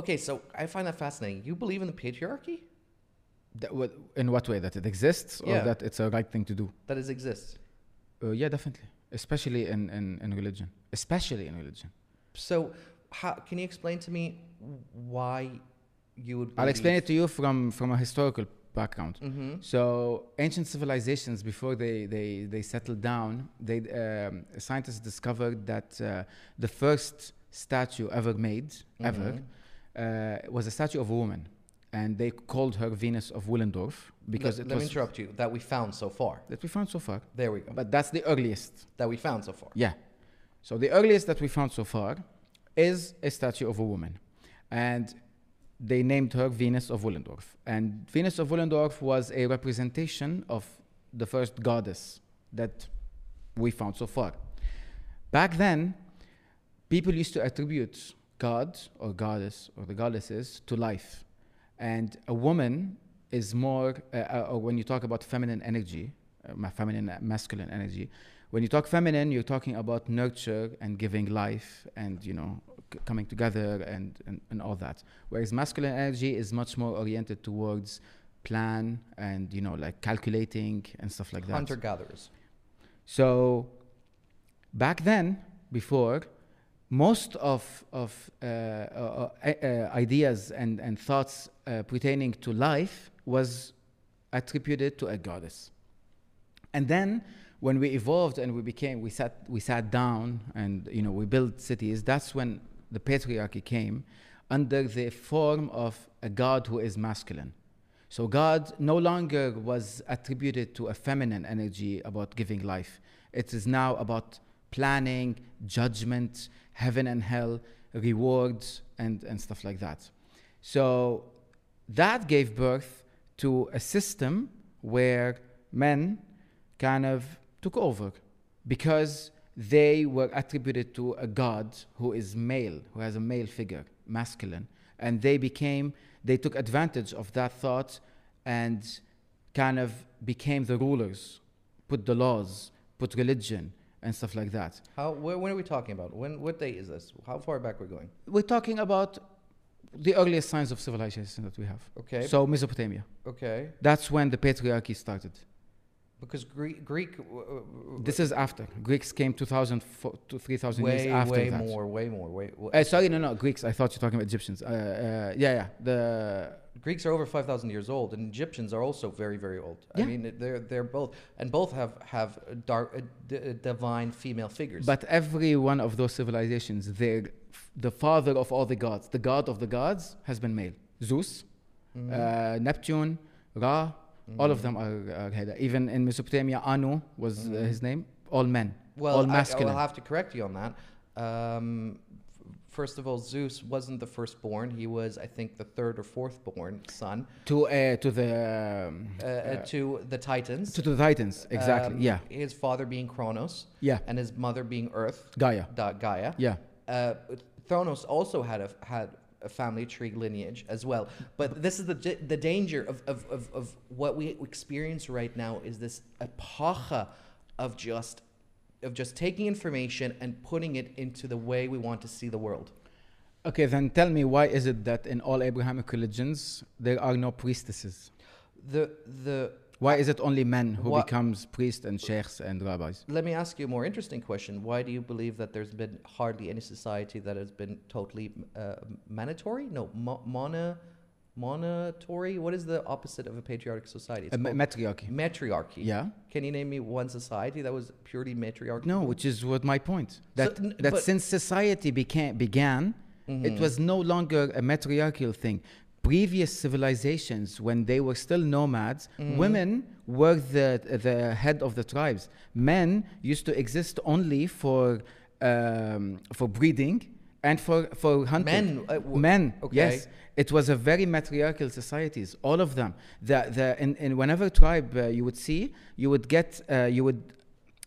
Okay, so I find that fascinating. You believe in the patriarchy That, what, in what way? That it exists or Yeah. that it's a right thing to do? that it exists. Uh, yeah, definitely. Especially in, in, in religion. Especially in religion. So, how, can you explain to me why you would? I'll explain it to you from, from a historical background. Mm-hmm. So ancient civilizations, before they, they, they settled down, they, um, scientists discovered that uh, the first statue ever made, ever, uh, was a statue of a woman. And they called her Venus of Willendorf because let, let me interrupt you. That we found so far. that we found so far. There we go. But that's the earliest. that we found so far. Yeah. So the earliest that we found so far is a statue of a woman. And they named her Venus of Willendorf. And Venus of Willendorf was a representation of the first goddess that we found so far. Back then, people used to attribute God or goddess or the goddesses to life. And a woman is more, uh, uh, or when you talk about feminine energy, uh, feminine, uh, masculine energy, when you talk feminine, you're talking about nurture and giving life and, you know, c- coming together and, and, and all that. Whereas masculine energy is much more oriented towards plan and, you know, like calculating and stuff like that. Hunter gatherers. So back then, before, most of, of uh, uh, uh, uh, ideas and, and thoughts uh, pertaining to life was attributed to a goddess. And then when we evolved and we became, we sat, we sat down and you know, we built cities, that's when the patriarchy came under the form of a God who is masculine. So God no longer was attributed to a feminine energy about giving life. It is now about planning, judgment, heaven and hell, rewards, and, and stuff like that. So that gave birth to a system where men kind of took over because they were attributed to a god who is male, who has a male figure, masculine. And they became, they took advantage of that thought and kind of became the rulers, put the laws, put religion, and stuff like that. How? Wh- when are we talking about? When? What date is this? How far back we're going? We're talking about the earliest signs of civilization that we have. Okay. So, Mesopotamia. okay. That's when the patriarchy started. Because Greek, Greek, This is after. Greeks came 2000 to 3000 years after way that. more, way more, way. w- Uh, sorry, no, no, Greeks. I thought you were talking about Egyptians. Uh, uh, yeah, yeah. The Greeks are over five thousand years old, and Egyptians are also very, very old. yeah. I mean, they're they're both, and both have have dark, uh, d- uh, divine female figures. but every one of those civilizations, their the father of all the gods, the god of the gods, has been male. Zeus, Mhm. uh, Neptune, Ra, all of Mhm. them are. Even in Mesopotamia, Anu was uh, Mhm. his name. All men. Well, all I, I will have to correct you on that. Um, f- first of all, Zeus wasn't the firstborn. He was, I think, the third or fourth born son to uh, to the um, uh, uh, to the Titans. to the Titans. Exactly. Um, yeah. His father being Kronos Yeah. and his mother being Earth, Gaia. da- Gaia. Yeah. Uh, Kronos also had a had family tree lineage as well. But this is the the danger of, of, of, of what we experience right now is this epocha of just of just taking information and putting it into the way we want to see the world. Okay, then tell me why is it that in all Abrahamic religions there are no priestesses? The the Why is it only men who becomes priests and sheikhs and rabbis? let me ask you a more interesting question. Why do you believe that there's been hardly any society that has been totally uh, mandatory? No, mo- mona, monatory. What is the opposite of a patriotic society? It's A ma- matriarchy. matriarchy. Yeah. Can you name me one society that was purely matriarchal? No, which is what my point. That n- that since society became began, it Mhm. was no longer a matriarchal thing. Previous civilizations, when they were still nomads, Mhm. women were the the head of the tribes. Men used to exist only for um, for breeding and for for hunting. Men. uh, Men, okay. yes. It was a very matriarchal societies, all of them. The, the, in, in whenever tribe uh, you would see, you would get, uh, you would,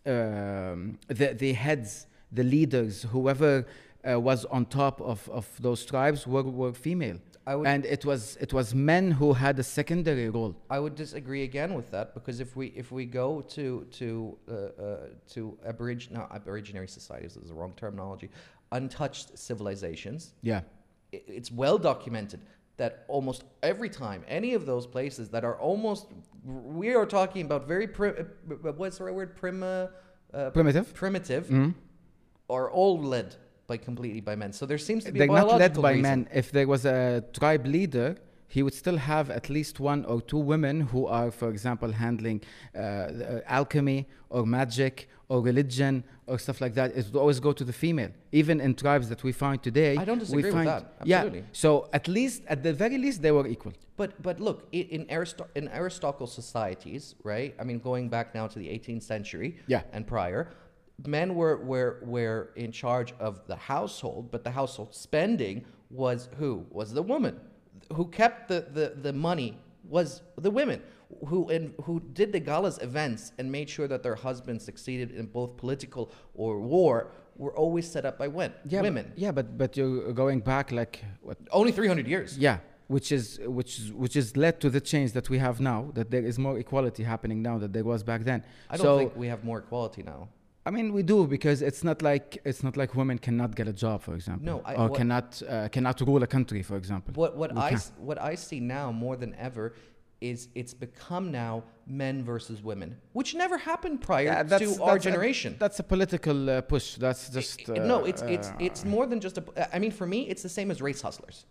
um, the, the heads, the leaders, whoever uh, was on top of, of those tribes were, were female. I would And it was, it was men who had a secondary role. I would disagree again with that because if we if we go to to uh, uh, to aboriginal no, aboriginary societies is the wrong terminology, untouched civilizations, Yeah. i- it's well documented that almost every time any of those places that are almost we are talking about very pri- uh, what's the right word prima uh, Primitive. primitive Mhm. are all led by completely by men. So there seems to be They're a not led by reason. men. If there was a tribe leader, he would still have at least one or two women who are, for example, handling uh, uh, alchemy or magic or religion or stuff like that. It would always go to the female. Even in tribes that we find today, I don't we disagree with that. Absolutely. Yeah. So at least, at the very least, they were equal. But but look, in Aristo- in Aristotle societies, right? I mean, going back now to the 18th century Yeah. and prior, men were were were in charge of the household, but the household spending was who was the woman, who kept the the, the money was the women. Who and who did the galas events and made sure that their husbands succeeded in both political or war were always set up by when Yeah, but- women. yeah, but but you're going back like what Only 300 years. Yeah, which is which is which is led to the change that we have now. That there is more equality happening now than there was back then. I don't so, think we have more equality now. I mean, we do because it's not like it's not like women cannot get a job, for example, No, I- or what- cannot uh, cannot rule a country, for example. What what We I what I see now more than ever is it's become now men versus women, which never happened prior Yeah, to that's- our that's a- generation. That's a political uh, push. That's just uh, no, it's it's uh, it's more than just a. I mean, for me, it's the same as race hustlers,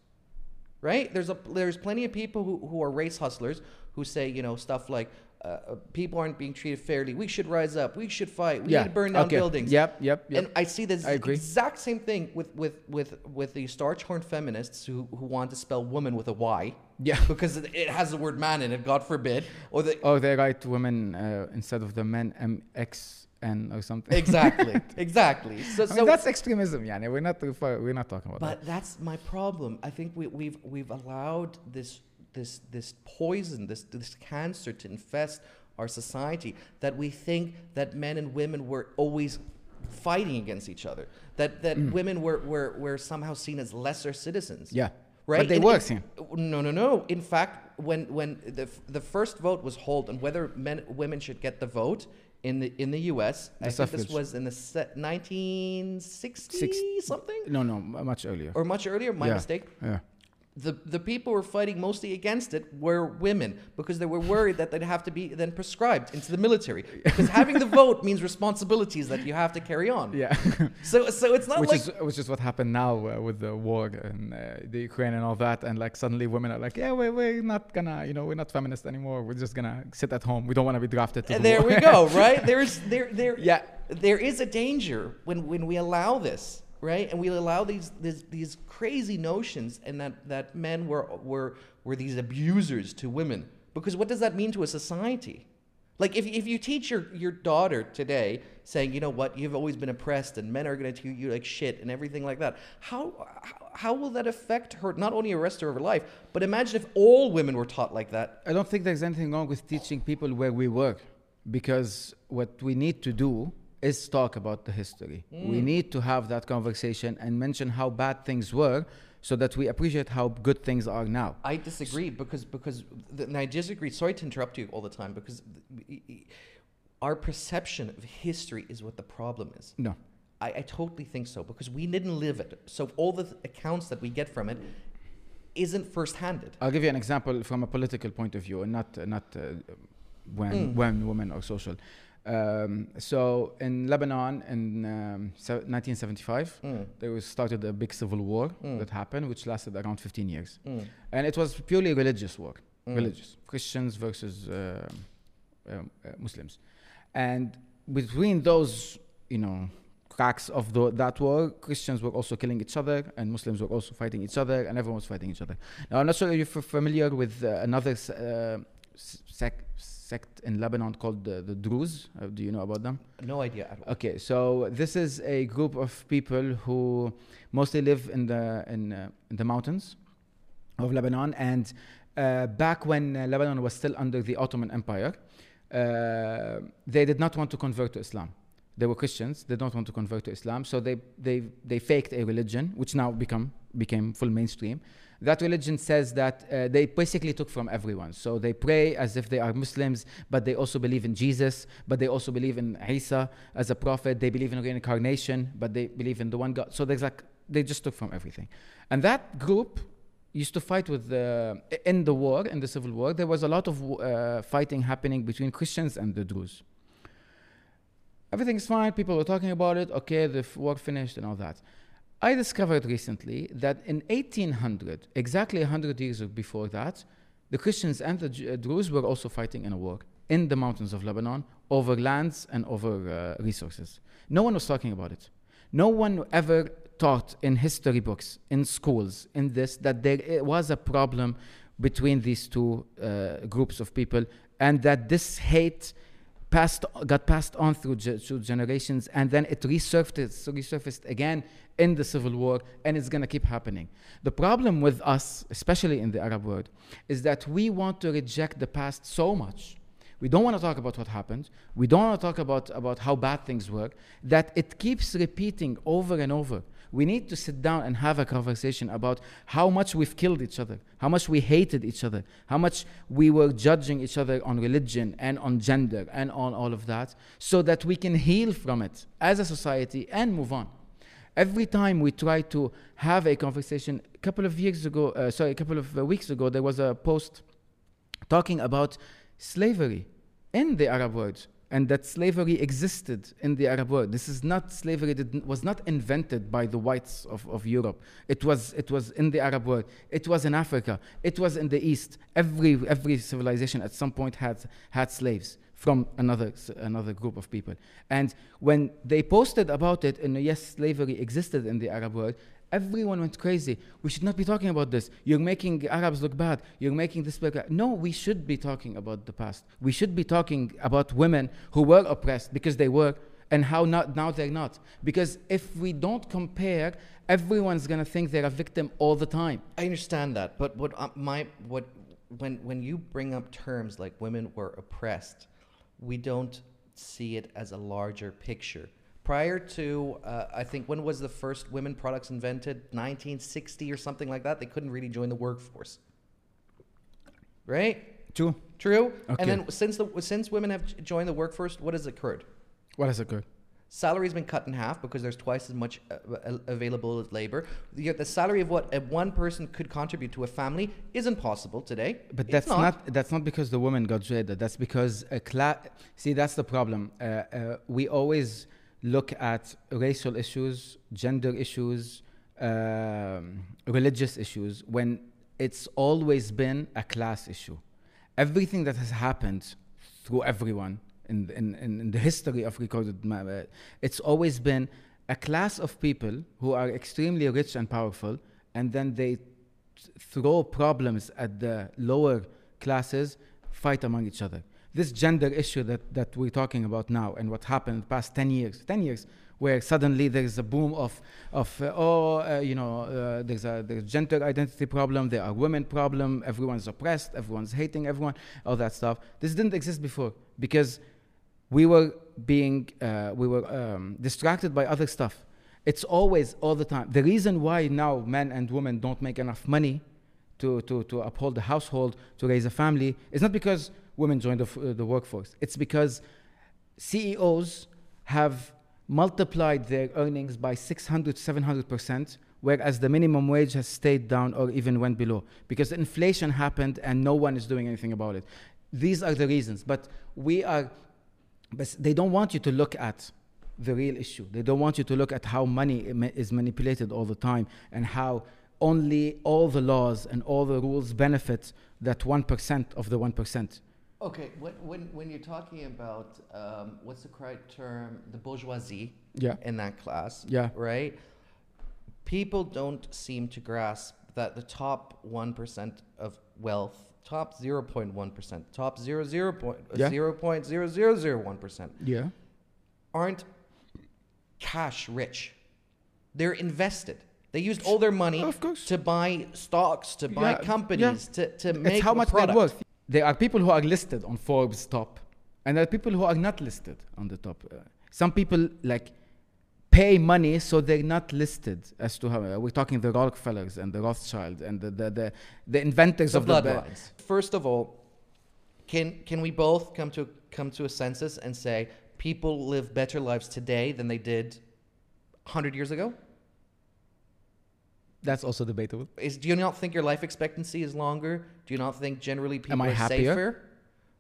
right? There's a there's plenty of people who who are race hustlers who say you know stuff like. Uh, uh, people aren't being treated fairly. We should rise up. We should fight. We yeah. need to burn down okay. buildings. Yep, yep, yep. And I see this I exact same thing with with with with the starch-horn feminists who who want to spell woman with a Y. Yeah. Because it, has the word man in it. God forbid. Or the or they write women uh, instead of the men M X N or something. exactly exactly. So I so mean, that's extremism, yeah. We're not we're not talking about that. But that's my problem. I think we, we've we've allowed this this this poison, this this cancer to infest our society that we think that men and women were always fighting against each other. That that women were, were were somehow seen as lesser citizens. Mm. Yeah. Right. But they were seen. No, no, no. In fact, when when the the first vote was held on whether men women should get the vote in the in the U.S., The I think this was in the se- 1960 Six- something No, no, much earlier. or much earlier. My Yeah. mistake. yeah. The the people who were fighting mostly against it were women because they were worried that they'd have to be then prescribed into the military because having the vote means responsibilities that you have to carry on. Yeah. So so it's not which like is which is what happened now uh, with the war and uh, the Ukraine and all that, and like suddenly women are like, yeah, we're, we're not gonna, you know, we're not feminist anymore. We're just gonna sit at home. We don't want to be drafted to the there war. we go. Right there's there there Yeah. there is a danger when when we allow this right? And we allow these these, these crazy notions and that that men were were were these abusers to women. Because what does that mean to a society? Like if, if you teach your, your daughter today saying you know what? You've always been oppressed and men are going to treat you like shit and everything like that how, how how will that affect her not only the rest of her life but imagine if all women were taught like that? I don't think there's anything wrong with teaching people where we were, because what we need to do is talk about the history. We need to have that conversation and mention how bad things were, so that we appreciate how good things are now. I disagree because because the, and I disagree. Sorry to interrupt you all the time because our perception of history is what the problem is. No. I, I totally think so because we didn't live it. So all the th- accounts that we get from it isn't first-handed. I'll give you an example from a political point of view, and not uh, not uh, when Mm. when women are social. Um, so in Lebanon in um, 1975, Mm, there was started a big civil war Mm. that happened, which lasted around 15 years, mm, and it was purely religious war, mm. religious Christians versus uh, um, uh, Muslims, and between those, you know. Cracks of the, that war, Christians were also killing each other, and Muslims were also fighting each other, and everyone was fighting each other. Now, I'm not sure if you're familiar with uh, another s- uh, sec- sect in Lebanon called the, the Druze. Uh, do you know about them? No idea at all. Okay, so this is a group of people who mostly live in the in, uh, in the mountains of Lebanon, and uh, back when uh, Lebanon was still under the Ottoman Empire, uh, they did not want to convert to Islam. They were Christians. They don't want to convert to Islam, so they they they faked a religion, which now become became full mainstream. That religion says that uh, they basically took from everyone. So they pray as if they are Muslims, but they also believe in Jesus, but they also believe in Isa as a prophet. They believe in reincarnation, but they believe in the one God. So there's like they just took from everything. And that group used to fight with the, in the war, in the civil war, there was a lot of uh, fighting happening between Christians and the Druze. Everything's fine, people were talking about it, okay, the war finished and all that. I discovered recently that in 1800, exactly 100 years before that, the Christians and the J- uh, Druze were also fighting in a war in the mountains of Lebanon over lands and over uh, resources. No one was talking about it. No one ever taught in history books, in schools, in this, that there was a problem between these two uh, groups of people and that this hate passed, got passed on through, ge- through generations and then it resurfaced, resurfaced again in the civil war and it's going to keep happening. The problem with us, especially in the Arab world, is that we want to reject the past so much. We don't want to talk about what happened. We don't want to talk about, about how bad things were, that it keeps repeating over and over. We need to sit down and have a conversation about how much we've killed each other, how much we hated each other, how much we were judging each other on religion and on gender and on all of that, so that we can heal from it as a society and move on. Every time we try to have a conversation, a couple of years ago, uh, sorry, a couple of uh, weeks ago, there was a post talking about slavery in the Arab world and that slavery existed in the Arab world. This is not slavery that was not invented by the whites of, of Europe. It was, it was in the Arab world. It was in Africa. It was in the East. Every, every civilization at some point had, had slaves from another, another group of people. And when they posted about it, and yes, slavery existed in the Arab world, everyone went crazy. We should not be talking about this. You're making Arabs look bad. You're making this look. Bad. No, we should be talking about the past. We should be talking about women who were oppressed because they were, and how not, now they're not. Because if we don't compare, everyone's gonna think they're a victim all the time. I understand that, but what uh, my what when when you bring up terms like women were oppressed, we don't see it as a larger picture. Prior to, uh, I think, when was the first women products invented? 1960 or something like that. They couldn't really join the workforce, right? True. True. Okay. And then since the since women have joined the workforce, what has occurred? What has occurred? Salary's been cut in half because there's twice as much uh, uh, available labor. The, the salary of what one person could contribute to a family isn't possible today. But It's that's not. that's not because the woman got traded. That's because a class. See, that's the problem. Uh, uh, we always look at racial issues, gender issues, um, religious issues when it's always been a class issue. Everything that has happened through everyone in, in, in the history of recorded, uh, it's always been a class of people who are extremely rich and powerful, and then they throw problems at the lower classes fight among each other. This gender issue that, that we're talking about now and what happened in the past 10 years, 10 years, where suddenly there's a boom of, of uh, oh, uh, you know, uh, there's a there's gender identity problem, there are women problem, everyone's oppressed, everyone's hating everyone, all that stuff. This didn't exist before because we were being, uh, we were um, distracted by other stuff. It's always all the time. The reason why now men and women don't make enough money to, to, to uphold the household, to raise a family, is not because women joined the, uh, the workforce. It's because CEOs have multiplied their earnings by 600, 700%, whereas the minimum wage has stayed down or even went below because inflation happened and no one is doing anything about it. These are the reasons. But we are, but they don't want you to look at the real issue. They don't want you to look at how money is manipulated all the time and how only all the laws and all the rules benefit that 1% of the 1%. Okay, when, when, when you're talking about um, what's the correct term, the bourgeoisie Yeah. in that class, Yeah. right? People don't seem to grasp that the top 1% of wealth, top 0.1%, top 0, 0, point, uh, Yeah. 0.0001% Yeah. aren't cash rich. They're invested. They used all their money to buy stocks, to buy Yeah, companies, to, to make it's how much product. they're worth. There are people who are listed on Forbes top, and there are people who are not listed on the top. Uh, some people like pay money so they're not listed as to how uh, we're talking the Rockefellers and the Rothschild and the the, the, the inventors the of the ba- bloodlines. First of all, can can we both come to come to a census and say people live better lives today than they did 100 years ago? That's also debatable. Is do you not think your life expectancy is longer? Do you not think generally people Am I are happier? safer?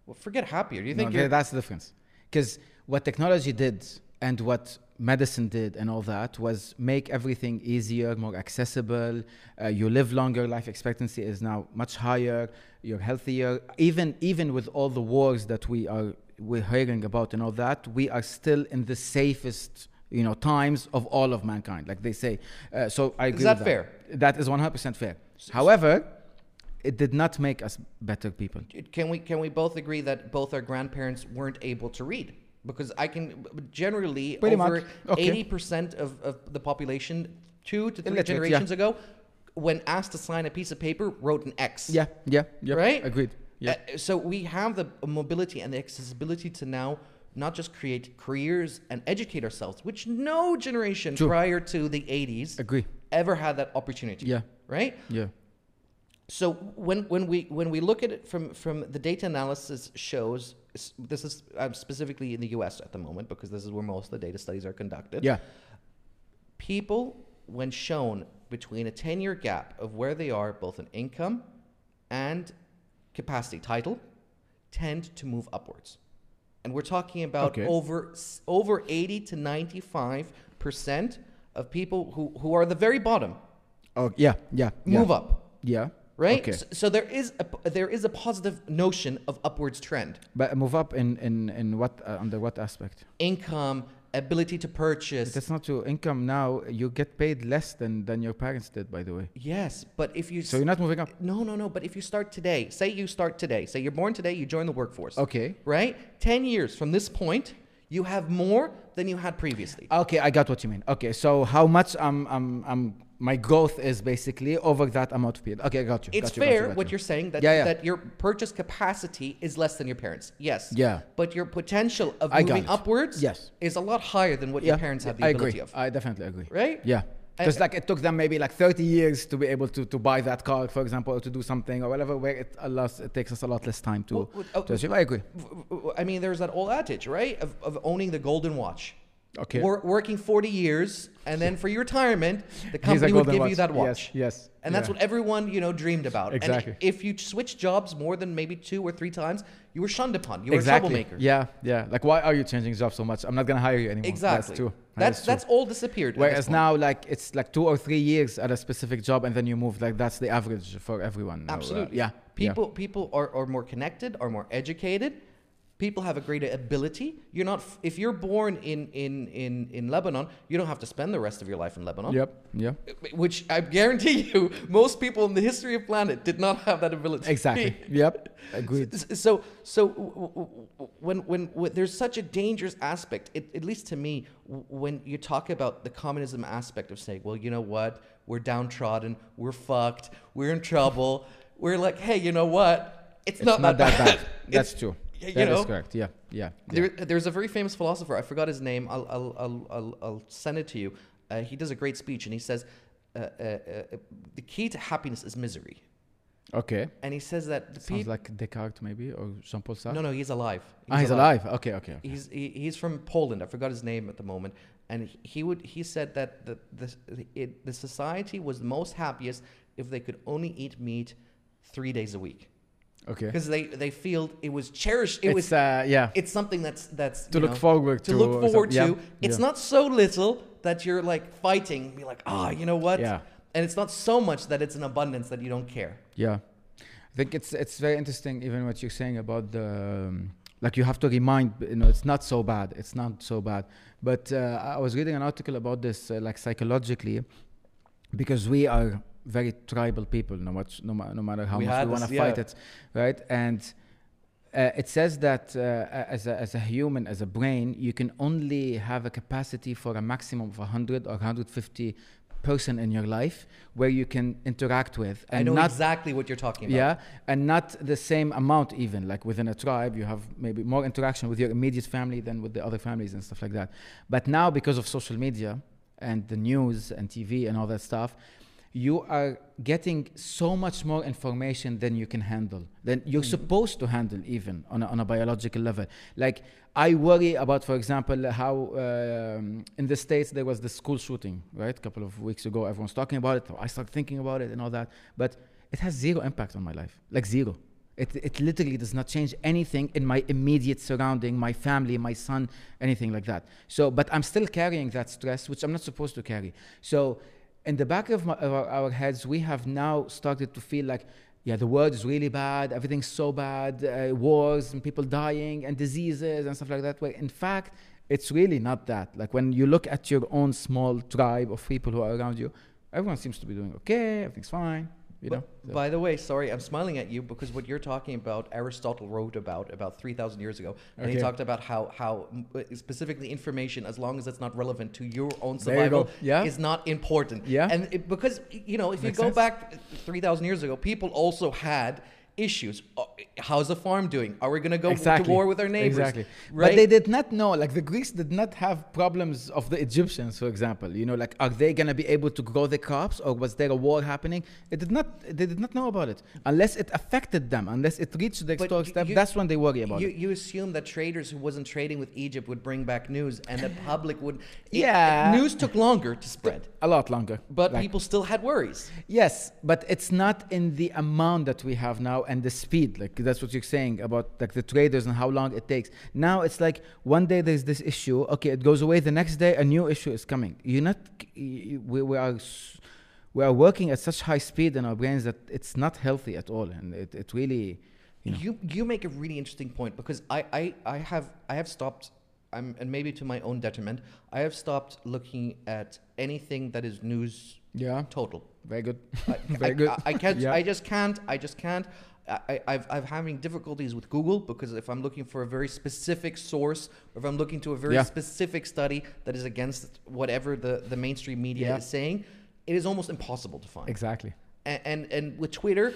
Well, forget happier. Do you think no, that's the difference. Because what technology did and what medicine did and all that was make everything easier, more accessible. Uh, you live longer. Life expectancy is now much higher. You're healthier. Even even with all the wars that we are we're hearing about and all that, we are still in the safest you know times of all of mankind, like they say. Uh, so I agree. Is that with fair? That is 100% fair. However, it did not make us better people. can we can we both agree that both our grandparents weren't able to read? Because I can generally Pretty over. Okay. eighty percent of, of the population two to three Illiterate, yeah. generations ago, when asked to sign a piece of paper, wrote an X. Yeah, yeah, yeah. Right? Agreed. Yeah. Uh, so we have the mobility and the accessibility to now not just create careers and educate ourselves, which no generation True. prior to the 80s Agree. ever had that opportunity. Yeah. Right? Yeah. So when, when we when we look at it from from the data analysis shows this is uh, specifically in the U.S. at the moment because this is where most of the data studies are conducted. Yeah. People, when shown between a ten-year gap of where they are both in income and capacity title, tend to move upwards, and we're talking about Okay. over over eighty to ninety-five percent of people who who are the very bottom Oh, yeah, yeah. yeah. move up. Yeah. right? Okay. S- So, there is a there is a positive notion of upwards trend. But move up in in in what uh, under what aspect? Income, ability to purchase. That's not your income now. You get paid less than than your parents did, by the way. yes, but if you So you're not moving up. no no no, but if you start today, say you start today, say you're born today, you join the workforce, Okay. right? Ten years from this point, you have more than you had previously. Okay, I got what you mean. Okay, so how much I'm I'm I'm my growth is basically over that amount of period. Okay, I got you. It's got you, got you, fair got what you. you're saying that Yeah, yeah. that your purchase capacity is less than your parents. Yes. Yeah. But your potential of I moving upwards Yes. is a lot higher than what Yeah, your parents have the I ability agree. of. I definitely agree. Right? Yeah. Because like it took them maybe like 30 years to be able to, to buy that car, for example, or to do something or whatever. Where it a lot, it takes us a lot less time to, well, oh, to achieve. I agree. I mean, there's that old adage, right, of, of owning the golden watch. Okay. Wor- working 40 years, and then for your retirement, the company would give you that watch. Yes. Yes. And that's yeah. what everyone, you know, dreamed about. Exactly. And if you switch jobs more than maybe two or three times, you were shunned upon. You were exactly. a troublemaker. Yeah. Yeah. Like, why are you changing jobs so much? I'm not gonna hire you anymore. Exactly. That's true. That That's that's all disappeared. Whereas now, like it's like two or three years at a specific job, and then you move. Like that's the average for everyone. now, uh, Absolutely. yeah. People people are, are more connected, are more educated. People have a greater ability. You're not if you're born in, in, in, in Lebanon, you don't have to spend the rest of your life in Lebanon. Yep. Yeah. Uh, which I guarantee you, most people in the history of planet did not have that ability. Exactly. yep. Agreed. So, so when, when, when there's such a dangerous aspect, it, at least to me, when you talk about the communism aspect of saying, well, you know what, we're downtrodden, we're fucked, we're in trouble, we're like, hey, you know what, it's, It's not, not that bad. It's- That's true. You That is know, correct. Yeah. Yeah. yeah. there, there's a very famous philosopher. I forgot his name. I'll, I'll, I'll, I'll, I'll send it to you. Uh, he does a great speech, and he says, uh, uh, uh, "The key to happiness is misery." Okay. And he says that the Sounds like Descartes, maybe, or Jean Paul Sartre. No, no, he's alive. Ah, he's alive. Okay. Okay. okay. He's he, he's from Poland. I forgot his name at the moment, and he- he would he said that the the it, the society was most happiest if they could only eat meat three days a week Okay. because they they feel it was cherished. It it's was uh, yeah. it's something that's that's To look know, forward to to look forward to. yeah, It's yeah. not so little that you're like fighting, be like, ah, you know what? Yeah. And it's not so much that it's an abundance that you don't care. Yeah, I think it's it's very interesting. Even what you're saying about the um, like you have to remind you know it's not so bad. It's not so bad. But uh, I was reading an article about this uh, like psychologically, because we are very tribal people. No much, no, no matter how We much we want to fight yeah. it, right? And uh, it says that uh, as, a, as a human, as a brain, you can only have a capacity for a maximum of 100 or 150 person in your life where you can interact with I know not exactly what you're talking about. yeah and not the same amount even like within a tribe you have maybe more interaction with your immediate family than with the other families and stuff like that but now because of social media and the news and tv and all that stuff you are getting so much more information than you can handle, than you're Mm. supposed to handle, even on a, on a biological level. Like, I worry about, for example, how um, in the States there was the school shooting, right? A couple of weeks ago, everyone's talking about it. I start thinking about it and all that. But it has zero impact on my life, like zero. It, it literally does not change anything in my immediate surrounding, my family, my son, anything like that. So, but I'm still carrying that stress, which I'm not supposed to carry. So, in the back of, my, of our, our heads, we have now started to feel like, yeah, the world is really bad, everything's so bad, uh, wars and people dying and diseases and stuff like that. Where in fact, it's really not that. Like when you look at your own small tribe of people who are around you, everyone seems to be doing okay, everything's fine. You know. So- By the way, sorry, I'm smiling at you because what you're talking about, Aristotle wrote about about three thousand years ago, and he talked about how how uh, specifically information, as long as it's not relevant to your own There you survival. Yeah. is not important. Yeah. and it, because you know, if Makes you go sense. back three thousand years ago, people also had issues. Uh, How's the farm doing? Are we going to go to war with our neighbors? Exactly. Right? But they did not know, like the Greeks did not have problems of the Egyptians, for example. You know, like are they gonna be able to grow the crops or was there a war happening? It did not they did not know about it. Unless it affected them, unless it reached the historic step, you- that's when they worry about you, it. you assume that traders who wasn't trading with Egypt would bring back news, and the public would. it- Yeah. news took longer to spread, A lot longer. but Like- people still had worries. Yes, but it's not in the amount that we have now and the speed. Like that's what you're saying about like the traders and how long it takes. Now it's like one day there's this issue, okay, it goes away. The next day a new issue is coming. You're not. We, we are. We are working at such high speed in our brains that it's not healthy at all, and it, it really, you know. You you make a really interesting point because I I, I have I have stopped. I'm, and maybe to my own detriment, I have stopped looking at anything that is news yeah, total. very good. I, Very I, good. I, I can't. Yeah. I just can't. I just can't. I, I've, I'm having difficulties with Google because if I'm looking for a very specific source, or if I'm looking to a very Yeah. specific study that is against whatever the, the mainstream media Yeah. is saying, it is almost impossible to find. Exactly. And, and and with Twitter,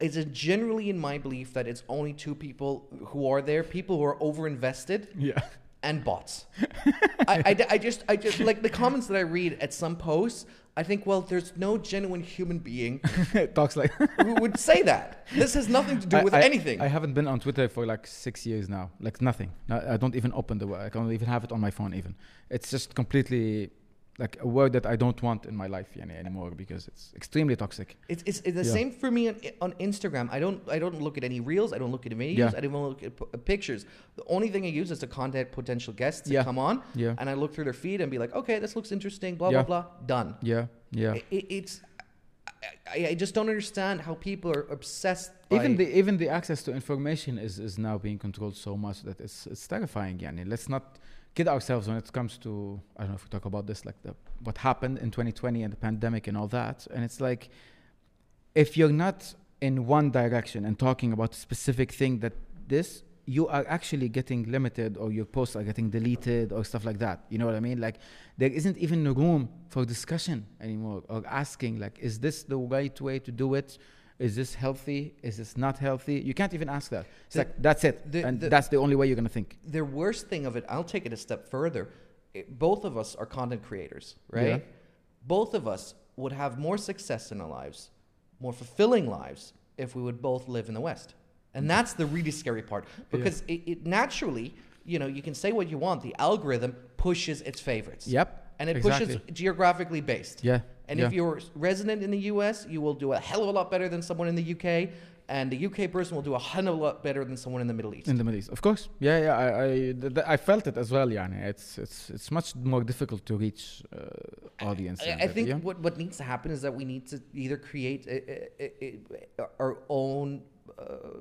it's generally in my belief that it's only two people who are there: people who are overinvested Yeah. and bots. I, I, I just, I just like the comments that I read at some posts. I think, well, there's no genuine human being Talks like. who would say that. This has nothing to do with I, anything. I haven't been on Twitter for like six years now. Like nothing. No, I don't even open the. I don't even have it on my phone. Even it's just completely like a word that I don't want in my life yani, anymore because it's extremely toxic. it's, it's, it's the Yeah. same for me on, on Instagram. I don't, I don't look at any reels. I don't look at videos. Yeah. I don't look at p- uh, pictures. The only thing I use is to contact potential guests to Yeah. come on, Yeah. and I look through their feed and be like, okay, this looks interesting. Blah Yeah. blah blah. Done. Yeah. Yeah. It, it- it's. I, I just don't understand how people are obsessed. By, even the even the access to information is, is now being controlled so much that it's it's terrifying. Yani. Let's not kid ourselves when it comes to I don't know if we talk about this like the what happened in 2020 and the pandemic and all that. And it's like if you're not in one direction and talking about a specific thing that this you are actually getting limited or your posts are getting deleted or stuff like that. You know what i mean? Like there isn't even room for discussion anymore or asking like is this the right way to do it is this healthy is this not healthy you can't even ask that it's The- like that's it the- and the- that's the only way you're going to think the worst thing of it, I'll take it a step further. It, both of us are content creators, right? Yeah. Both of us would have more success in our lives, more fulfilling lives, if we would both live in the West. And that's the really scary part because it, it naturally, you know, you can say what you want. The algorithm pushes its favorites. yep And it exactly. pushes geographically based. yeah And yeah. if you're resident in the US, you will do a hell of a lot better than someone in the UK. And the UK person will do a hell of a lot better than someone in the Middle East. in the Middle East, of course. Yeah, yeah. I, I, th- th- I felt it as well. Yeah, it's it's it's much more difficult to reach uh, audience. I, I think yeah? what, what needs to happen is that we need to either create a, a, a, our own uh,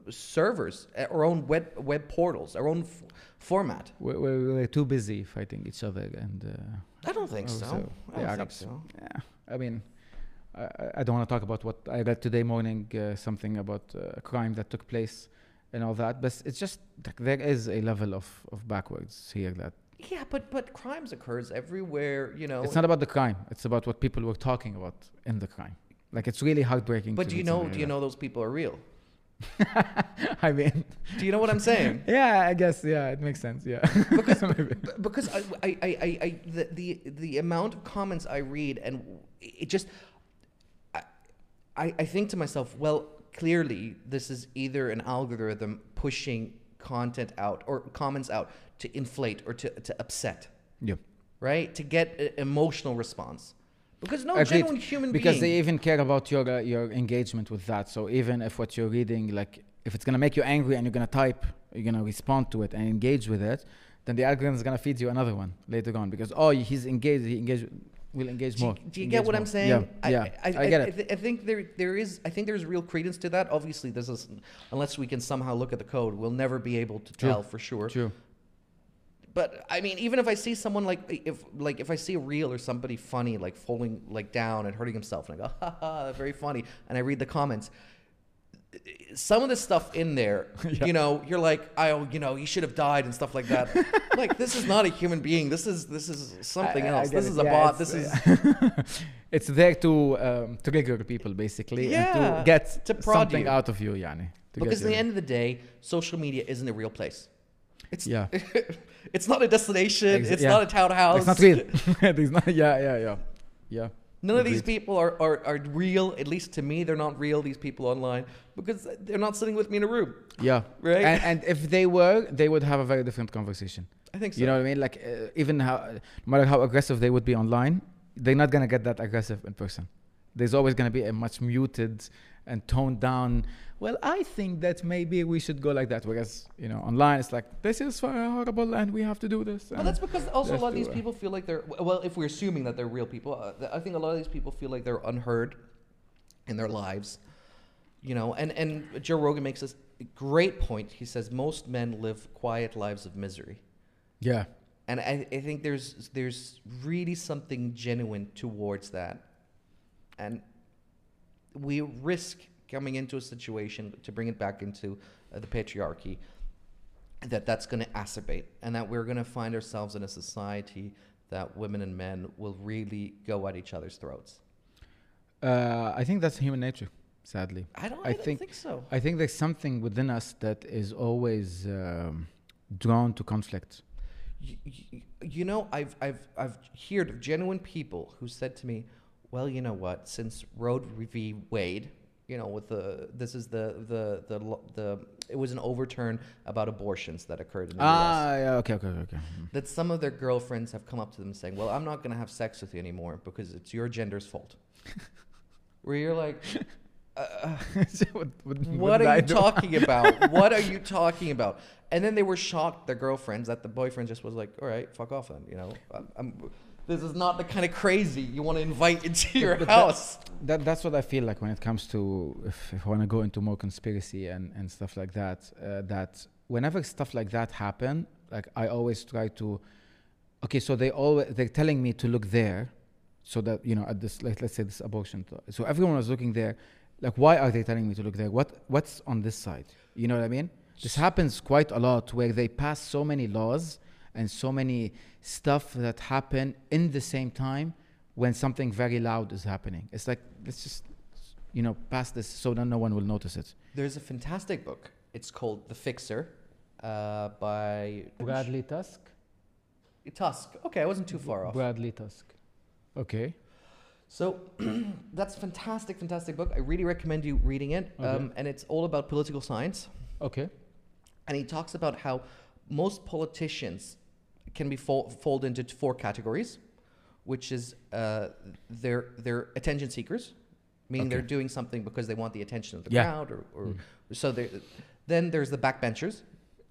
servers, uh, our own web web portals, our own f- format. we're, we're, too busy fighting each other, and uh, I don't think Oh, so. so, I don't yeah, think so. yeah, I mean, I, I- don't want to talk about what I read today morning, uh, something about uh, a crime that took place and all that, but it's just like, there is a level of, of backwards here that Yeah, but but crimes occurs everywhere. You know. it's not about the crime; it's about what people were talking about in the crime. Like it's really heartbreaking. but do you know? Do you know those people are real? I mean, Do you know what I'm saying? yeah, I guess yeah, it makes sense. Yeah, Maybe. B- because I, I, I, I, the, the the amount of comments I read and it just I, I think to myself, well, clearly this is either an algorithm pushing content out or comments out to inflate or to, to upset, Yeah. right? To get an emotional response. Because no Agreed. genuine human because being. they even care about your uh, your engagement with that. So even if what you're reading, like if it's gonna make you angry and you're gonna type, you're gonna respond to it and engage with it, then the algorithm is gonna feed you another one later on because oh he's engaged, he engaged, will engage do you, more. do you get what I'm saying? Yeah, I, yeah, I, I, get I, it. th- I think there there is I think there's real credence to that. Obviously, this is unless we can somehow look at the code, we'll never be able to True. tell for sure. True. But I mean, even if I see someone like if like if I see a reel or somebody funny like falling like down and hurting himself, and I go, ha ha, very funny, and I read the comments. Some of the stuff in there, Yeah. you know, you're like, oh, you know, he should have died and stuff like that. like this is not a human being. This is this is something I- I else. get This it. is a Yeah, bot. This is uh, it's there to um, trigger people basically and Yeah, to get to something you. out of you, yani. because at the end of the day, social media isn't a real place. It's yeah, it's not a destination. Ex- it's yeah. not a townhouse. it's not real. It's not. Yeah, yeah, yeah, yeah. None of these people are, are, are real. At least to me, they're not real. These people online because they're not sitting with me in a room, Yeah. right? And, and if they were, they would have a very different conversation. I think so. You know what I mean? Like, uh, even how, no matter how aggressive they would be online, they're not gonna get that aggressive in person. There's always gonna be a much muted and toned down. Well, I think that maybe we should go like that. Whereas, you know, online it's like this is horrible and we have to do this. Well, that's because also a lot of these people feel like they're well. If we're assuming that they're real people, uh, I think a lot of these people feel like they're unheard in their lives. You know, and and Joe Rogan makes this great point. He says most men live quiet lives of misery. yeah. and I, I think there's there's really something genuine towards that and we risk coming into a situation to bring it back into uh, the patriarchy that that's going to acerbate and that we're going to find ourselves in a society that women and men will really go at each other's throats Uh, I think that's human nature, sadly. i don't I i, don't think- think, so I think there's something within us that is always um, drawn to conflict. you, you, you know i've i've i've heard of genuine people who said to me well you know what since roe v wade you know with the this is the the the the it was an overturn about abortions that occurred in the US Ah, yeah, okay, okay, okay. Mm. that some of their girlfriends have come up to them saying well i'm not going to have sex with you anymore because it's your gender's fault where you're like uh, what what, what are I you do? talking about? what are you talking about? And then they were shocked, their girlfriends, that the boyfriend just was like, all right, fuck off then. You know, I'm, I'm, this is not the kind of crazy you want to invite into your But house. That, that's what I feel like when it comes to if, if I want to go into more conspiracy and, and stuff like that. Uh, that whenever stuff like that happen, like I always try to, okay, so they always they're telling me to look there, so that you know at this like let's say this abortion. So everyone was looking there, like why are they telling me to look there? What what's on this side? You know what I mean? This happens quite a lot where they pass so many laws and so many stuff that happen in the same time when something very loud is happening. It's like let's just you know pass this so that no one will notice it. There's a fantastic book. It's called The Fixer uh, by Bradley Tusk. Tusk. Okay, I wasn't too far off. Bradley Tusk. Okay. So that's a fantastic, fantastic book. I really recommend you reading it. Okay. Um, and it's all about political science. Okay. and he talks about how most politicians can be fol- folded into four categories, which is uh, they're they're attention seekers, meaning Okay. they're doing something because they want the attention of the Yeah. crowd, or, or Mm. so. Then there's the backbenchers,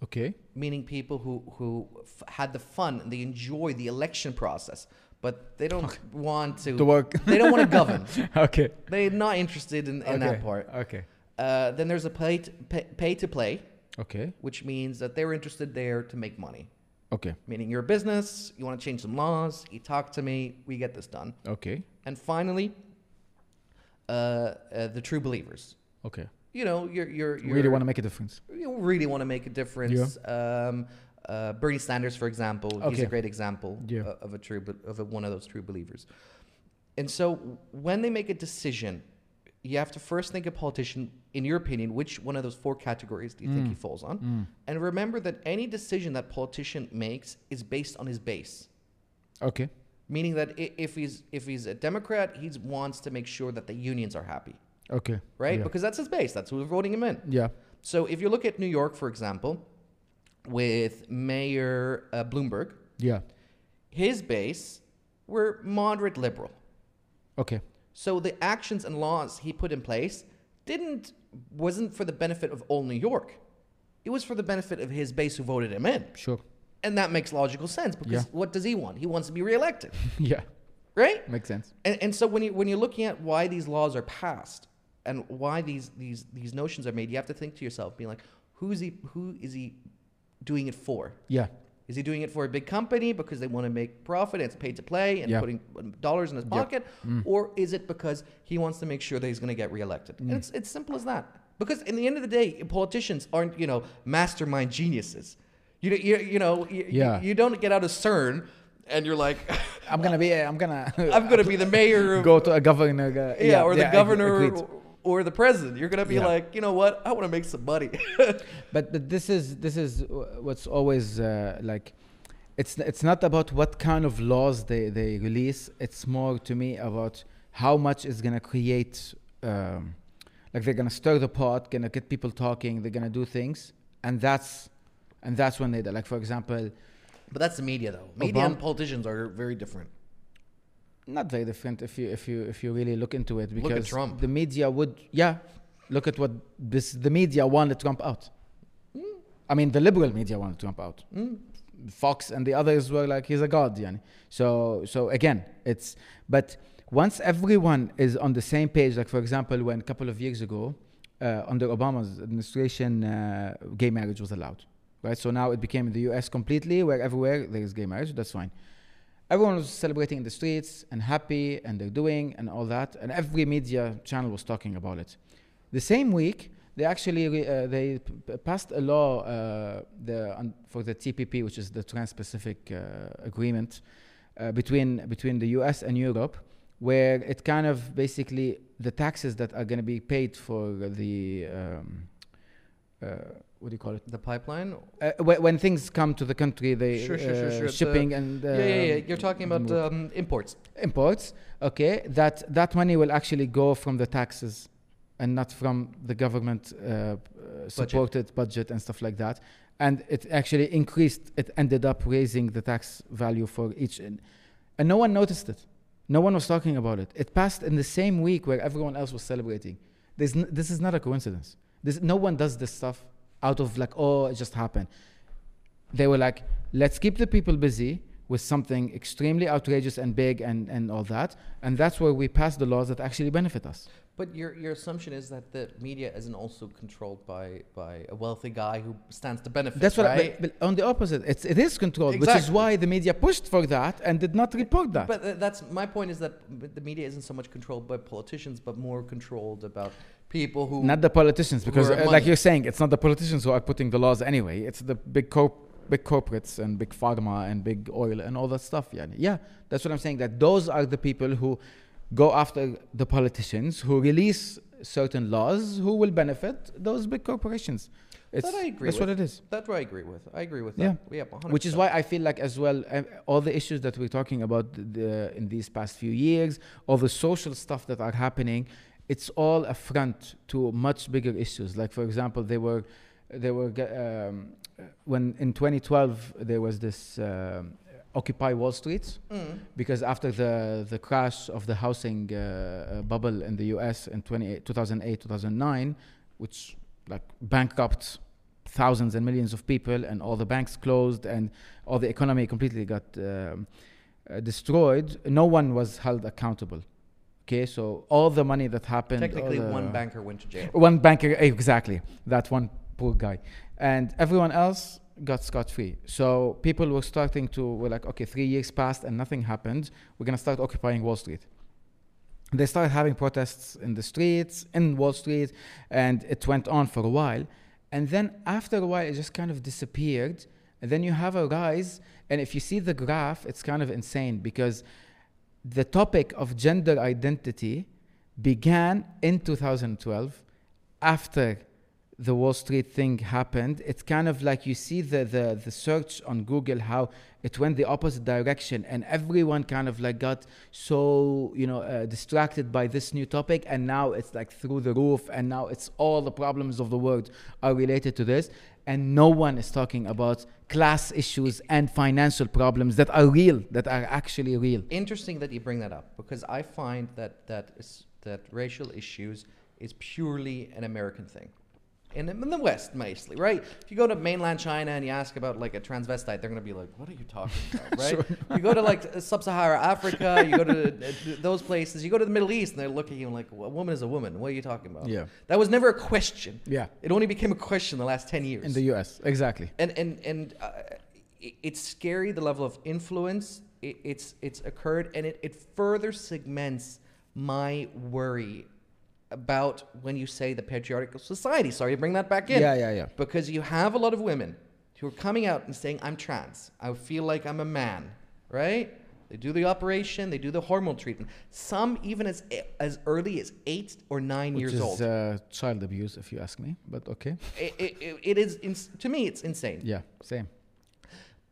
Okay. meaning people who who f- had the fun and they enjoy the election process, but they don't want to. To work. They don't want to govern. okay. They're not interested in, in okay. that part. Okay. Uh, then there's a pay to, pay, pay to play, Okay. which means that they're interested there to make money. Okay. Meaning you're a business, you want to change some laws, you talk to me, we get this done. Okay. And finally, uh, uh, the true believers. Okay. You know, you're you're, you're really want to make a difference. you really want to make a difference. Um, uh, Bernie Sanders, for example, he's a great example Yeah. of a true of a, one of those true believers. And so, when they make a decision, you have to first think a politician, in your opinion, which one of those four categories do you think Mm. he falls on? Mm. And remember that any decision that politician makes is based on his base. Okay. Meaning that if he's if he's a Democrat, he wants to make sure that the unions are happy. Okay. right? Yeah. Because that's his base. That's who's voting him in. Yeah. So if you look at New York, for example, with Mayor uh, Bloomberg, Yeah. his base were moderate liberal. Okay. So the actions and laws he put in place didn't wasn't for the benefit of all New York. It was for the benefit of his base who voted him in. Sure. And that makes logical sense because Yeah. what does he want? He wants to be reelected, yeah. right? Makes sense. And, and so when you when you're looking at why these laws are passed and why these these these notions are made, you have to think to yourself, being like, who is he who is he doing it for? Yeah. Is he doing it for a big company because they want to make profit and it's paid to play and Yeah. putting dollars in his Yeah. pocket? Or is it because he wants to make sure that he's going to get reelected? And it's, it's simple as that. Because in the end of the day, politicians aren't, you know, mastermind geniuses. You, you, you know, you, Yeah. you, you don't get out of CERN and you're like, I'm gonna be. I'm gonna. I'm going to be the mayor of, go to a governor. Uh, yeah, or the yeah, governor agreed. Or, the president. You're going to be Yeah. like, you know what? I want to make some money. But, but this is this is what's always uh, like it's it's not about what kind of laws they, they release it's more to me about how much is going to create um, like they're going to stir the pot going to get people talking they're going to do things and that's and that's when they do like for example but that's the media, though. Media and politicians are very different. Not very different if you if you if you really look into it because the media would yeah look at what this the media wanted Trump out. I mean the liberal media wanted Trump out. Mm. Fox and the others were like he's a god yani. so so again it's but once everyone is on the same page like for example when a couple of years ago uh, under Obama's administration uh, gay marriage was allowed right? So now it became in the US completely where everywhere there is gay marriage that's fine everyone was celebrating in the streets and happy and they're doing and all that and every media channel was talking about it. The same week they actually re- uh, they p- passed a law uh, the, for the TPP which is the Trans-Pacific uh, agreement uh, between between the US and Europe where it kind of basically the taxes that are going to be paid for the um, uh, what do you call it The pipeline? uh, when, when things come to the country they Sure, sure, sure, uh, sure. The- shipping and uh, yeah, yeah, yeah. You're talking about um, imports. imports okay that that money will actually go from the taxes and not from the government uh, uh, supported budget. and stuff like that and it actually increased it ended up raising the tax value for each and, and no one noticed it no one was talking about it it passed in the same week where everyone else was celebrating this is not a coincidence this, no one does this stuff out of like oh it just happened they were like, let's keep the people busy with something extremely outrageous and big and, and all that. And that's where we pass the laws that actually benefit us. But your, your assumption is that the media isn't also controlled by, by a wealthy guy who stands to benefit. That's what. I- right? but, but on the opposite, it's, it is controlled, which is why the media pushed for that and did not report that. But uh, that's my point is that the media isn't so much controlled by politicians, but more controlled about people who. not the politicians, because uh, like you're saying, it's not the politicians who are putting the laws anyway. It's the big corp, big corporates and big pharma and big oil and all that stuff. Yeah, yeah, that's what I'm saying. That those are the people who go after the politicians who release certain laws who will benefit those big corporations. It's, That I agree That's with. what it is. That's what I agree with. I agree with Yeah. that. Yeah, 100%. Which is why I feel like as well, uh, all the issues that we're talking about the, in these past few years, all the social stuff that are happening, it's all a front to much bigger issues. Like for example, they were, they were um, when in 2012 there was this um, Occupy Wall Street Mm. because after the the crash of the housing uh, uh, bubble in the U.S. in 2008 2009, which like bankrupt thousands and millions of people, and all the banks closed, and all the economy completely got um, uh, destroyed. No one was held accountable. Okay, so all the money that happened, all Technically, one banker went to jail. one banker, exactly. That one poor guy. And everyone else got scot free. So people were starting to, were like, okay, three years passed and nothing happened. We're going to start occupying Wall Street. They started having protests in the streets, in Wall Street, and it went on for a while. And then after a while, it just kind of disappeared. And then you have a rise. And if you see the graph, it's kind of insane because the topic of gender identity began in 2012 after the Wall Street thing happened, it's kind of like you see the, the, the search on Google how it went the opposite direction, and everyone kind of like got so you know uh, distracted by this new topic, and now it's like through the roof, and now it's all the problems of the world are related to this, and no one is talking about class issues and financial problems that are real, that are actually real. Interesting that you bring that up because I find that that is that racial issues is purely an American thing. In the, in the West, mostly, right? If you go to mainland China and you ask about like a transvestite, they're going to be like, "What are you talking about?" Right? Sure. You go to like sub-Sahara Africa, you go to uh, those places, you go to the Middle East, and they're looking at you like, "A woman is a woman. What are you talking about?" Yeah. that was never a question. Yeah. It only became a question the last ten years In the US, exactly. and and and uh, it, it's scary the level of influence it, it's it's occurred and it, it further segments my worry about when you say the patriarchal society sorry to bring that back in Yeah, yeah, yeah. because you have a lot of women who are coming out and saying i'm trans i feel like i'm a man right they do the operation they do the hormone treatment some even as as early as eight or nine Which years is old Uh, child abuse, if you ask me. But okay. it, it, it is to me it's insane Yeah, same.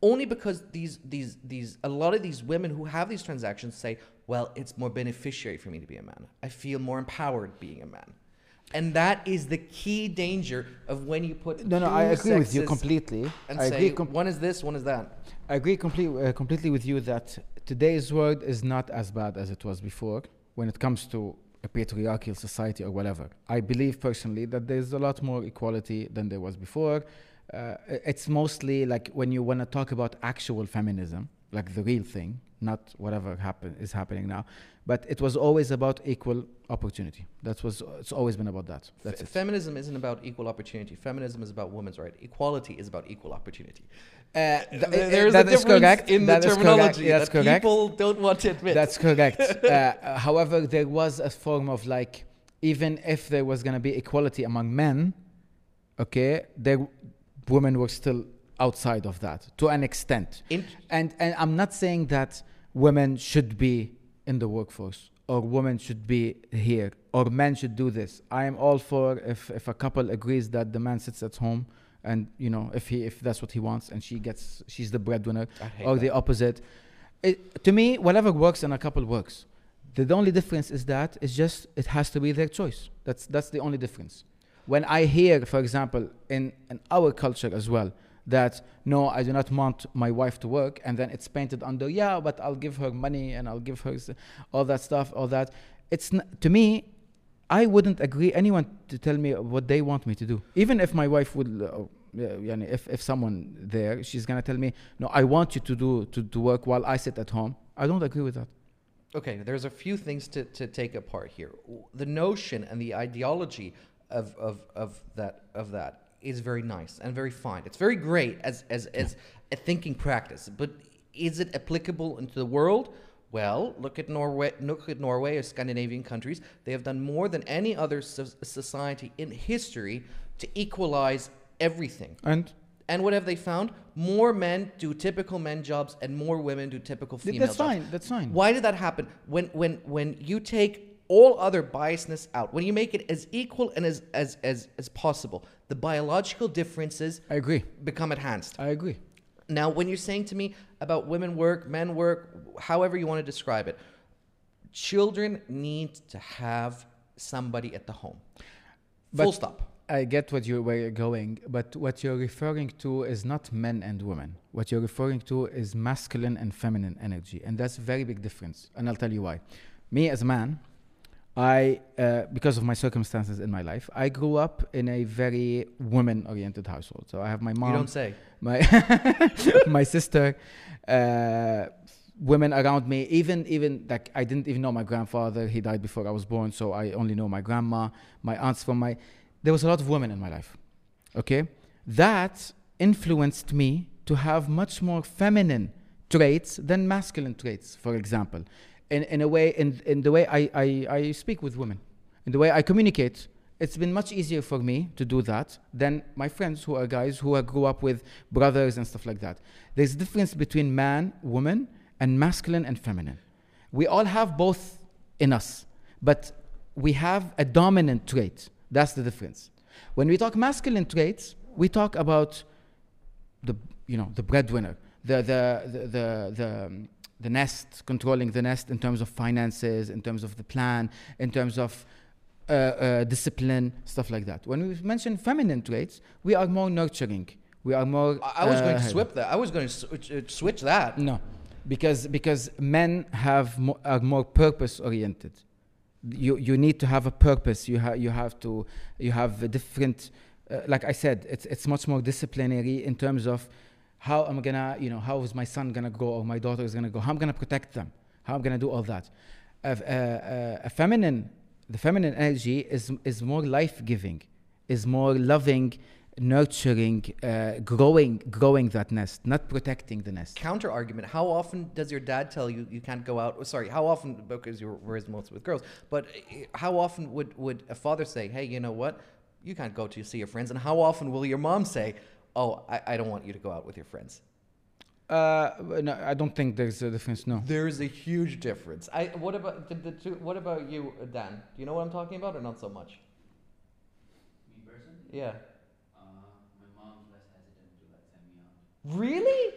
only because these these these a lot of these women who have these transactions say well it's more beneficiary for me to be a man i feel more empowered being a man and that is the key danger of when you put No, no, I agree with you completely. and I say agree, com- one is this one is that I agree complete, uh, completely with you that today's world is not as bad as it was before when it comes to a patriarchal society or whatever. I believe personally that there's a lot more equality than there was before. Uh, it's mostly like when you want to talk about actual feminism, like the real thing, not whatever happen is happening now. But it was always about equal opportunity. That was it's always been about that. That's it. feminism isn't about equal opportunity feminism is about women's right equality is about equal opportunity Uh, th- uh, there's a is difference correct. in the That is correct. terminology That's that correct. people don't want to admit That's correct. uh, however, there was a form of like, even if there was going to be equality among men, okay, there women were still outside of that to an extent. In- And and I'm not saying that women should be in the workforce or women should be here or men should do this. I am all for if if a couple agrees that the man sits at home and you know if he if that's what he wants and she gets she's the breadwinner or that. the opposite. It, to me, whatever works in a couple works. The, the only difference is that it's just it has to be their choice. That's that's the only difference. When I hear, for example, in, in our culture as well, that no, I do not want my wife to work, and then it's painted under yeah, but I'll give her money and I'll give her all that stuff, all that. It's n- to me, I wouldn't agree anyone to tell me what they want me to do. Even if my wife would, uh, if, if someone there, she's gonna tell me, no, I want you to do to, to work while I sit at home. I don't agree with that. Okay, there's a few things to, to take apart here. The notion and the ideology of, of, of that of that is very nice and very fine. It's very great as, as, as a thinking practice, but is it applicable into the world? Well, look at Norway, look at Norway or Scandinavian countries. They have done more than any other so- society in history to equalize everything. And And what have they found? More men do typical men jobs, and more women do typical female that's jobs. fine. That's fine. Why did that happen? When when when you take all other biasness out, when you make it as equal and as as as, as possible, the biological differences I agree. become enhanced. I agree. Now, when you're saying to me about women work, men work, however you want to describe it, children need to have somebody at the home. Full But- stop. I get what you where you're going, but what you're referring to is not men and women. What you're referring to is masculine and feminine energy, and that's a very big difference. And I'll tell you why. Me as a man, I uh, because of my circumstances in my life, I grew up in a very women-oriented household. So I have my mom, you don't say. my my sister, uh, women around me. Even even like I didn't even know my grandfather. He died before I was born, so I only know my grandma, my aunts from my. There was a lot of women in my life. Okay, that influenced me to have much more feminine traits than masculine traits. For example, in in a way, in in the way I I, I speak with women, in the way I communicate. It's been much easier for me to do that than my friends who are guys who are grew up with brothers and stuff like that. There's a difference between man, woman, and masculine and feminine. We all have both in us, but we have a dominant trait. That's the difference. When we talk masculine traits, we talk about the you know the breadwinner, the the the the, the, um, the nest, controlling the nest in terms of finances, in terms of the plan, in terms of uh, uh, discipline, stuff like that. When we mention feminine traits, we are more nurturing. We are more. I, I was going to uh, that. I was going to switch, uh, switch that. No, because because men have mo- are more purpose oriented. You you need to have a purpose. You have you have to you have a different. Uh, like I said, it's it's much more disciplinary in terms of how am I'm gonna you know how is my son gonna go or my daughter is gonna go. How am I'm gonna protect them. How am I'm gonna do all that. A, a, a feminine, the feminine energy is is more life giving, is more loving, nurturing, uh, growing growing that nest, not protecting the nest. Counter argument. How often does your dad tell you you can't go out? Sorry, how often, because you're raised mostly with girls, but uh, how often would, would a father say, hey, you know what? You can't go to see your friends. And how often will your mom say, oh, I, I don't want you to go out with your friends? Uh, no, I don't think there's a difference. No. There's a huge difference. I, what, about, the, the two, what about you, uh, Dan? Do you know what I'm talking about or not so much? Me personally, Yeah. uh, my mom's less hesitant to like send me out. Really?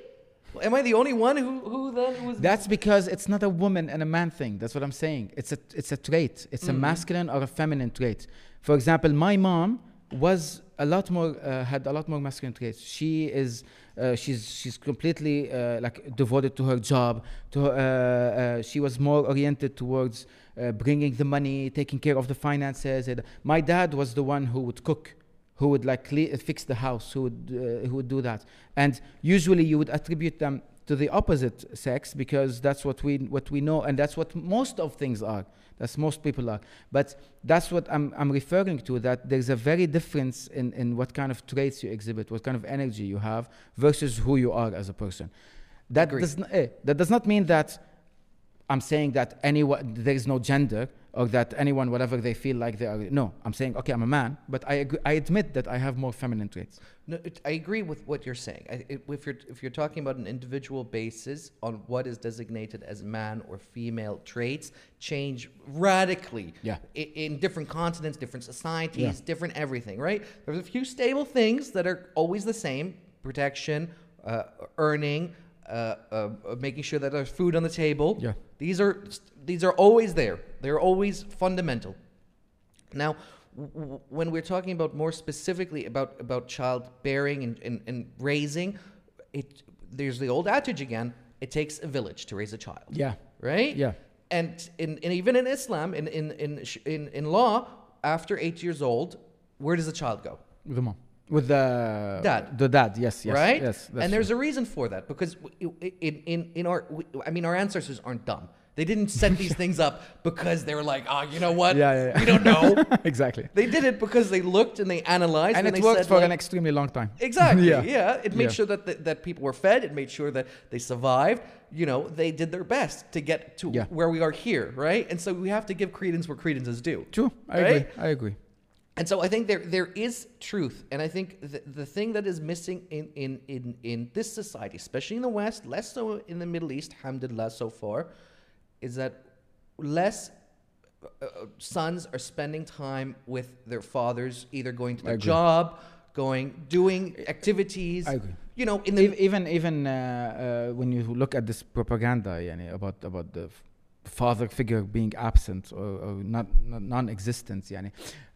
Am I the only one who, who then was. That's because it's not a woman and a man thing. That's what I'm saying. It's a it's a trait. It's a Mhm. masculine or a feminine trait. For example, my mom was a lot more uh, had a lot more masculine traits. She is uh, she's she's completely uh, like devoted to her job. To uh, uh, she was more oriented towards uh, bringing the money, taking care of the finances. And my dad was the one who would cook, who would like fix the house, who would who would do that. And usually you would attribute them to the opposite sex because that's what we what we know and that's what most of things are. That's most people are. But that's what I'm I'm referring to. That there's a very difference in in what kind of traits you exhibit, what kind of energy you have versus who you are as a person. That Agreed. does n- eh, that does not mean that I'm saying that anyone there is no gender or that anyone whatever they feel like they are. No, I'm saying okay, I'm a man, but I agree, I admit that I have more feminine traits. No, it, I agree with what you're saying. I, it, if you're if you're talking about an individual basis on what is designated as man or female traits, change radically. Yeah. In, in different continents, different societies, different everything. Right. There's a few stable things that are always the same: protection, uh, earning, uh, uh, uh, making sure that there's food on the table. Yeah. These are these are always there. They're always fundamental. Now, when we're talking about more specifically about about childbearing and, and, and raising, it there's the old adage again. It takes a village to raise a child. Yeah. Right. Yeah. And in, in even in Islam, in in in in, in law, after eight years old, where does the child go? With the mom. With the Dad. The dad, yes, yes. right? Yes. and there's true. a reason for that because in in in our I mean our ancestors aren't dumb. They didn't set these things up because they were like, oh, you know what? Yeah, yeah, yeah. We don't know. exactly. they did it because they looked and they analyzed And and, it worked said, for like, an extremely long time. Exactly. Yeah. yeah. It made Yeah. sure that, that that people were fed. It made sure that they survived. You know, they did their best to get to Yeah. where we are here, right? And so we have to give credence where credence is due. True. I Right? agree. I agree. And so I think there there is truth, and I think the, the thing that is missing in, in in in this society, especially in the West, less so in the Middle East, alhamdulillah, so far, is that less uh, uh, sons are spending time with their fathers, either going to their job, going doing activities. I agree. You know, in the even even uh, uh, when you look at this propaganda yani, about about the father figure being absent or, or not, not non-existent yani.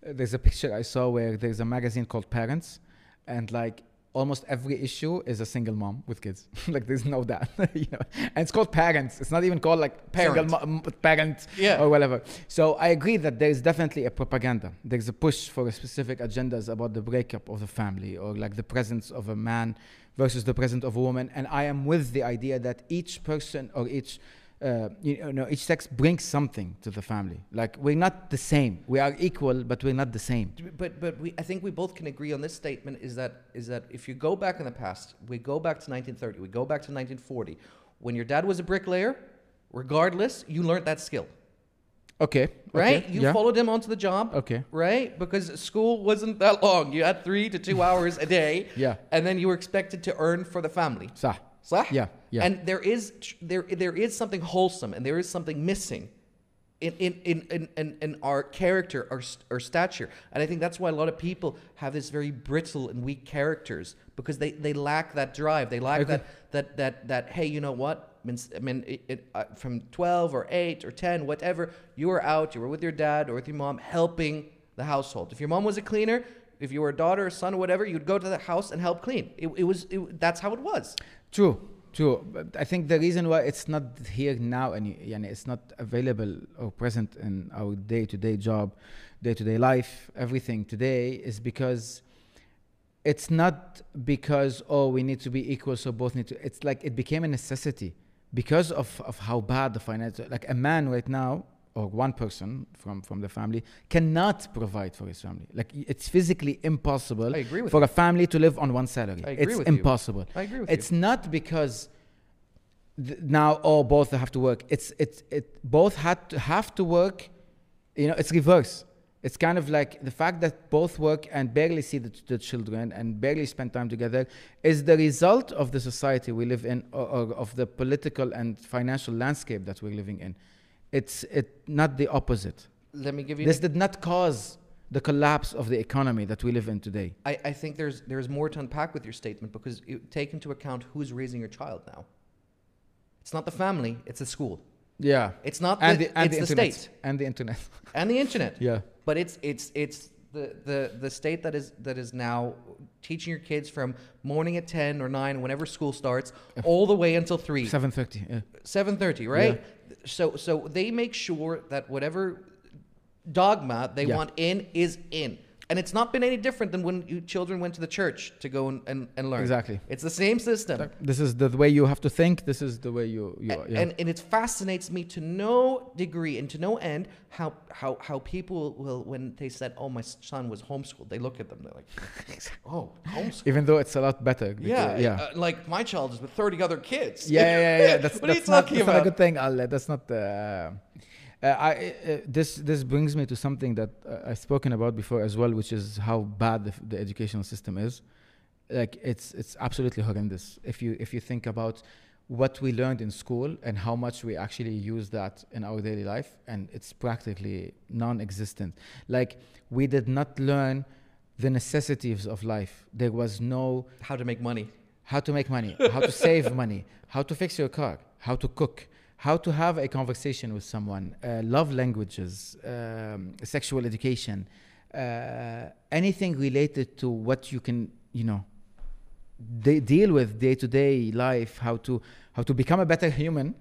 Uh, there's a picture i saw where there's a magazine called parents and like almost every issue is a single mom with kids. Like there's no dad you know. And it's called parents. It's not even called like Parent. mo- parent Yeah. or whatever. So i agree that there's definitely a propaganda. There's a push for specific agendas about the breakup of the family or like the presence of a man versus the presence of a woman. And i am with the idea that each person or each uh, you know, each sex brings something to the family. Like we're not the same. We are equal, but we're not the same. But but we, I think we both can agree on this statement: is that is that if you go back in the past, we go back to 1930, we go back to 1940, when your dad was a bricklayer, regardless, you learned that skill. Okay. Right? Okay, you yeah. followed him onto the job. Okay. Right? Because school wasn't that long. You had three to two hours a day. Yeah. And then you were expected to earn for the family. Sah. Sah? Yeah yeah And there is there there is something wholesome and there is something missing in, in, in, in, in, in our character, our, our stature. And I think that's why a lot of people have this very brittle and weak characters because they, they lack that drive. They lack Okay. that, that, that, that, hey, you know what? I mean, s- I mean it, it, uh, from 12 or 8 or 10, whatever, you were out, you were with your dad or with your mom helping the household. If your mom was a cleaner, if you were a daughter or son or whatever, you'd go to the house and help clean. It, it was, it, that's how it was. True, true. But I think the reason why it's not here now and yani it's not available or present in our day-to-day job, day-to-day life, everything today is because it's not because oh we need to be equal so both need to. It's like it became a necessity because of of how bad the financial. Like a man right now or one person from from the family cannot provide for his family. Like it's physically impossible I agree with for you. a family to live on one salary. I agree it's with you. impossible I agree with it's not because th- now oh both have to work it's it's it both had to have to work you know it's reverse it's kind of like the fact that both work and barely see the, the children and barely spend time together is the result of the society we live in or, or of the political and financial landscape that we're living in it's it not the opposite. Let me give you this did not cause the collapse of the economy that we live in today I, I think there's there's more to unpack with your statement because you take into account who's raising your child now. It's not the family, it's the school. yeah It's not and the, the, and it's the, the, internet state and the internet and the internet. yeah But it's it's it's the, the, the state that is that is now teaching your kids from morning at ten or nine, whenever school starts, all the way until three. 730 yeah. seven thirty, right? So so they make sure that whatever dogma they Yeah. want in is in. And it's not been any different than when you children went to the church to go and, and, and learn. Exactly. It's the same system. This is the way you have to think. This is the way you. you A- yeah. and, and it fascinates me to no degree and to no end how, how, how people will, when they said, oh, my son was homeschooled, they look at them, they're like, oh, homeschooled. Even though it's a lot better. because- Yeah, yeah. uh, like my child is with 30 other kids. yeah, yeah, yeah, yeah. That's, what are you not, talking that's not a good thing. Uh, that's not. Uh, uh, I, uh, this this brings me to something that uh, I've spoken about before as well, which is how bad the, the educational system is. Like it's it's absolutely horrendous. If you if you think about what we learned in school and how much we actually use that in our daily life, and it's practically non-existent. Like we did not learn the necessities of life. There was no How to make money. how to make money, how to save money, how to fix your car, how to cook, how to have a conversation with someone, uh, love languages, um, sexual education, uh, anything related to what you can, you know, de- deal with day to day life, how to how to become a better human.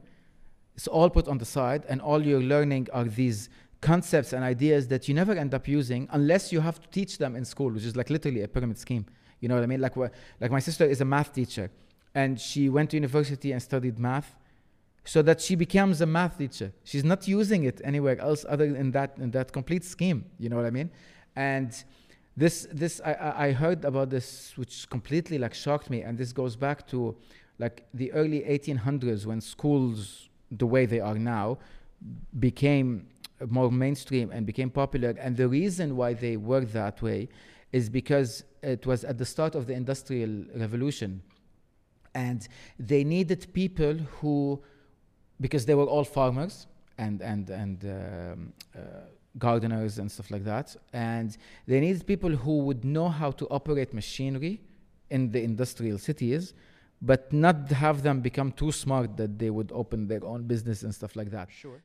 It's all put on the side, and all you're learning are these concepts and ideas that you never end up using unless you have to teach them in school, which is like literally a pyramid scheme. You know what I mean? Like, like my sister is a math teacher, and she went to university and studied math, so that she becomes a math teacher. She's not using it anywhere else other than that in that complete scheme. You know what I mean? And this this I, I heard about this, which completely like shocked me, and this goes back to like the early 1800s when schools, the way they are now, became more mainstream and became popular. And the reason why they were that way is because it was at the start of the industrial revolution and they needed people who because they were all farmers and and and um, uh, gardeners and stuff like that and they needed people who would know how to operate machinery in the industrial cities but not have them become too smart that they would open their own business and stuff like that Sure.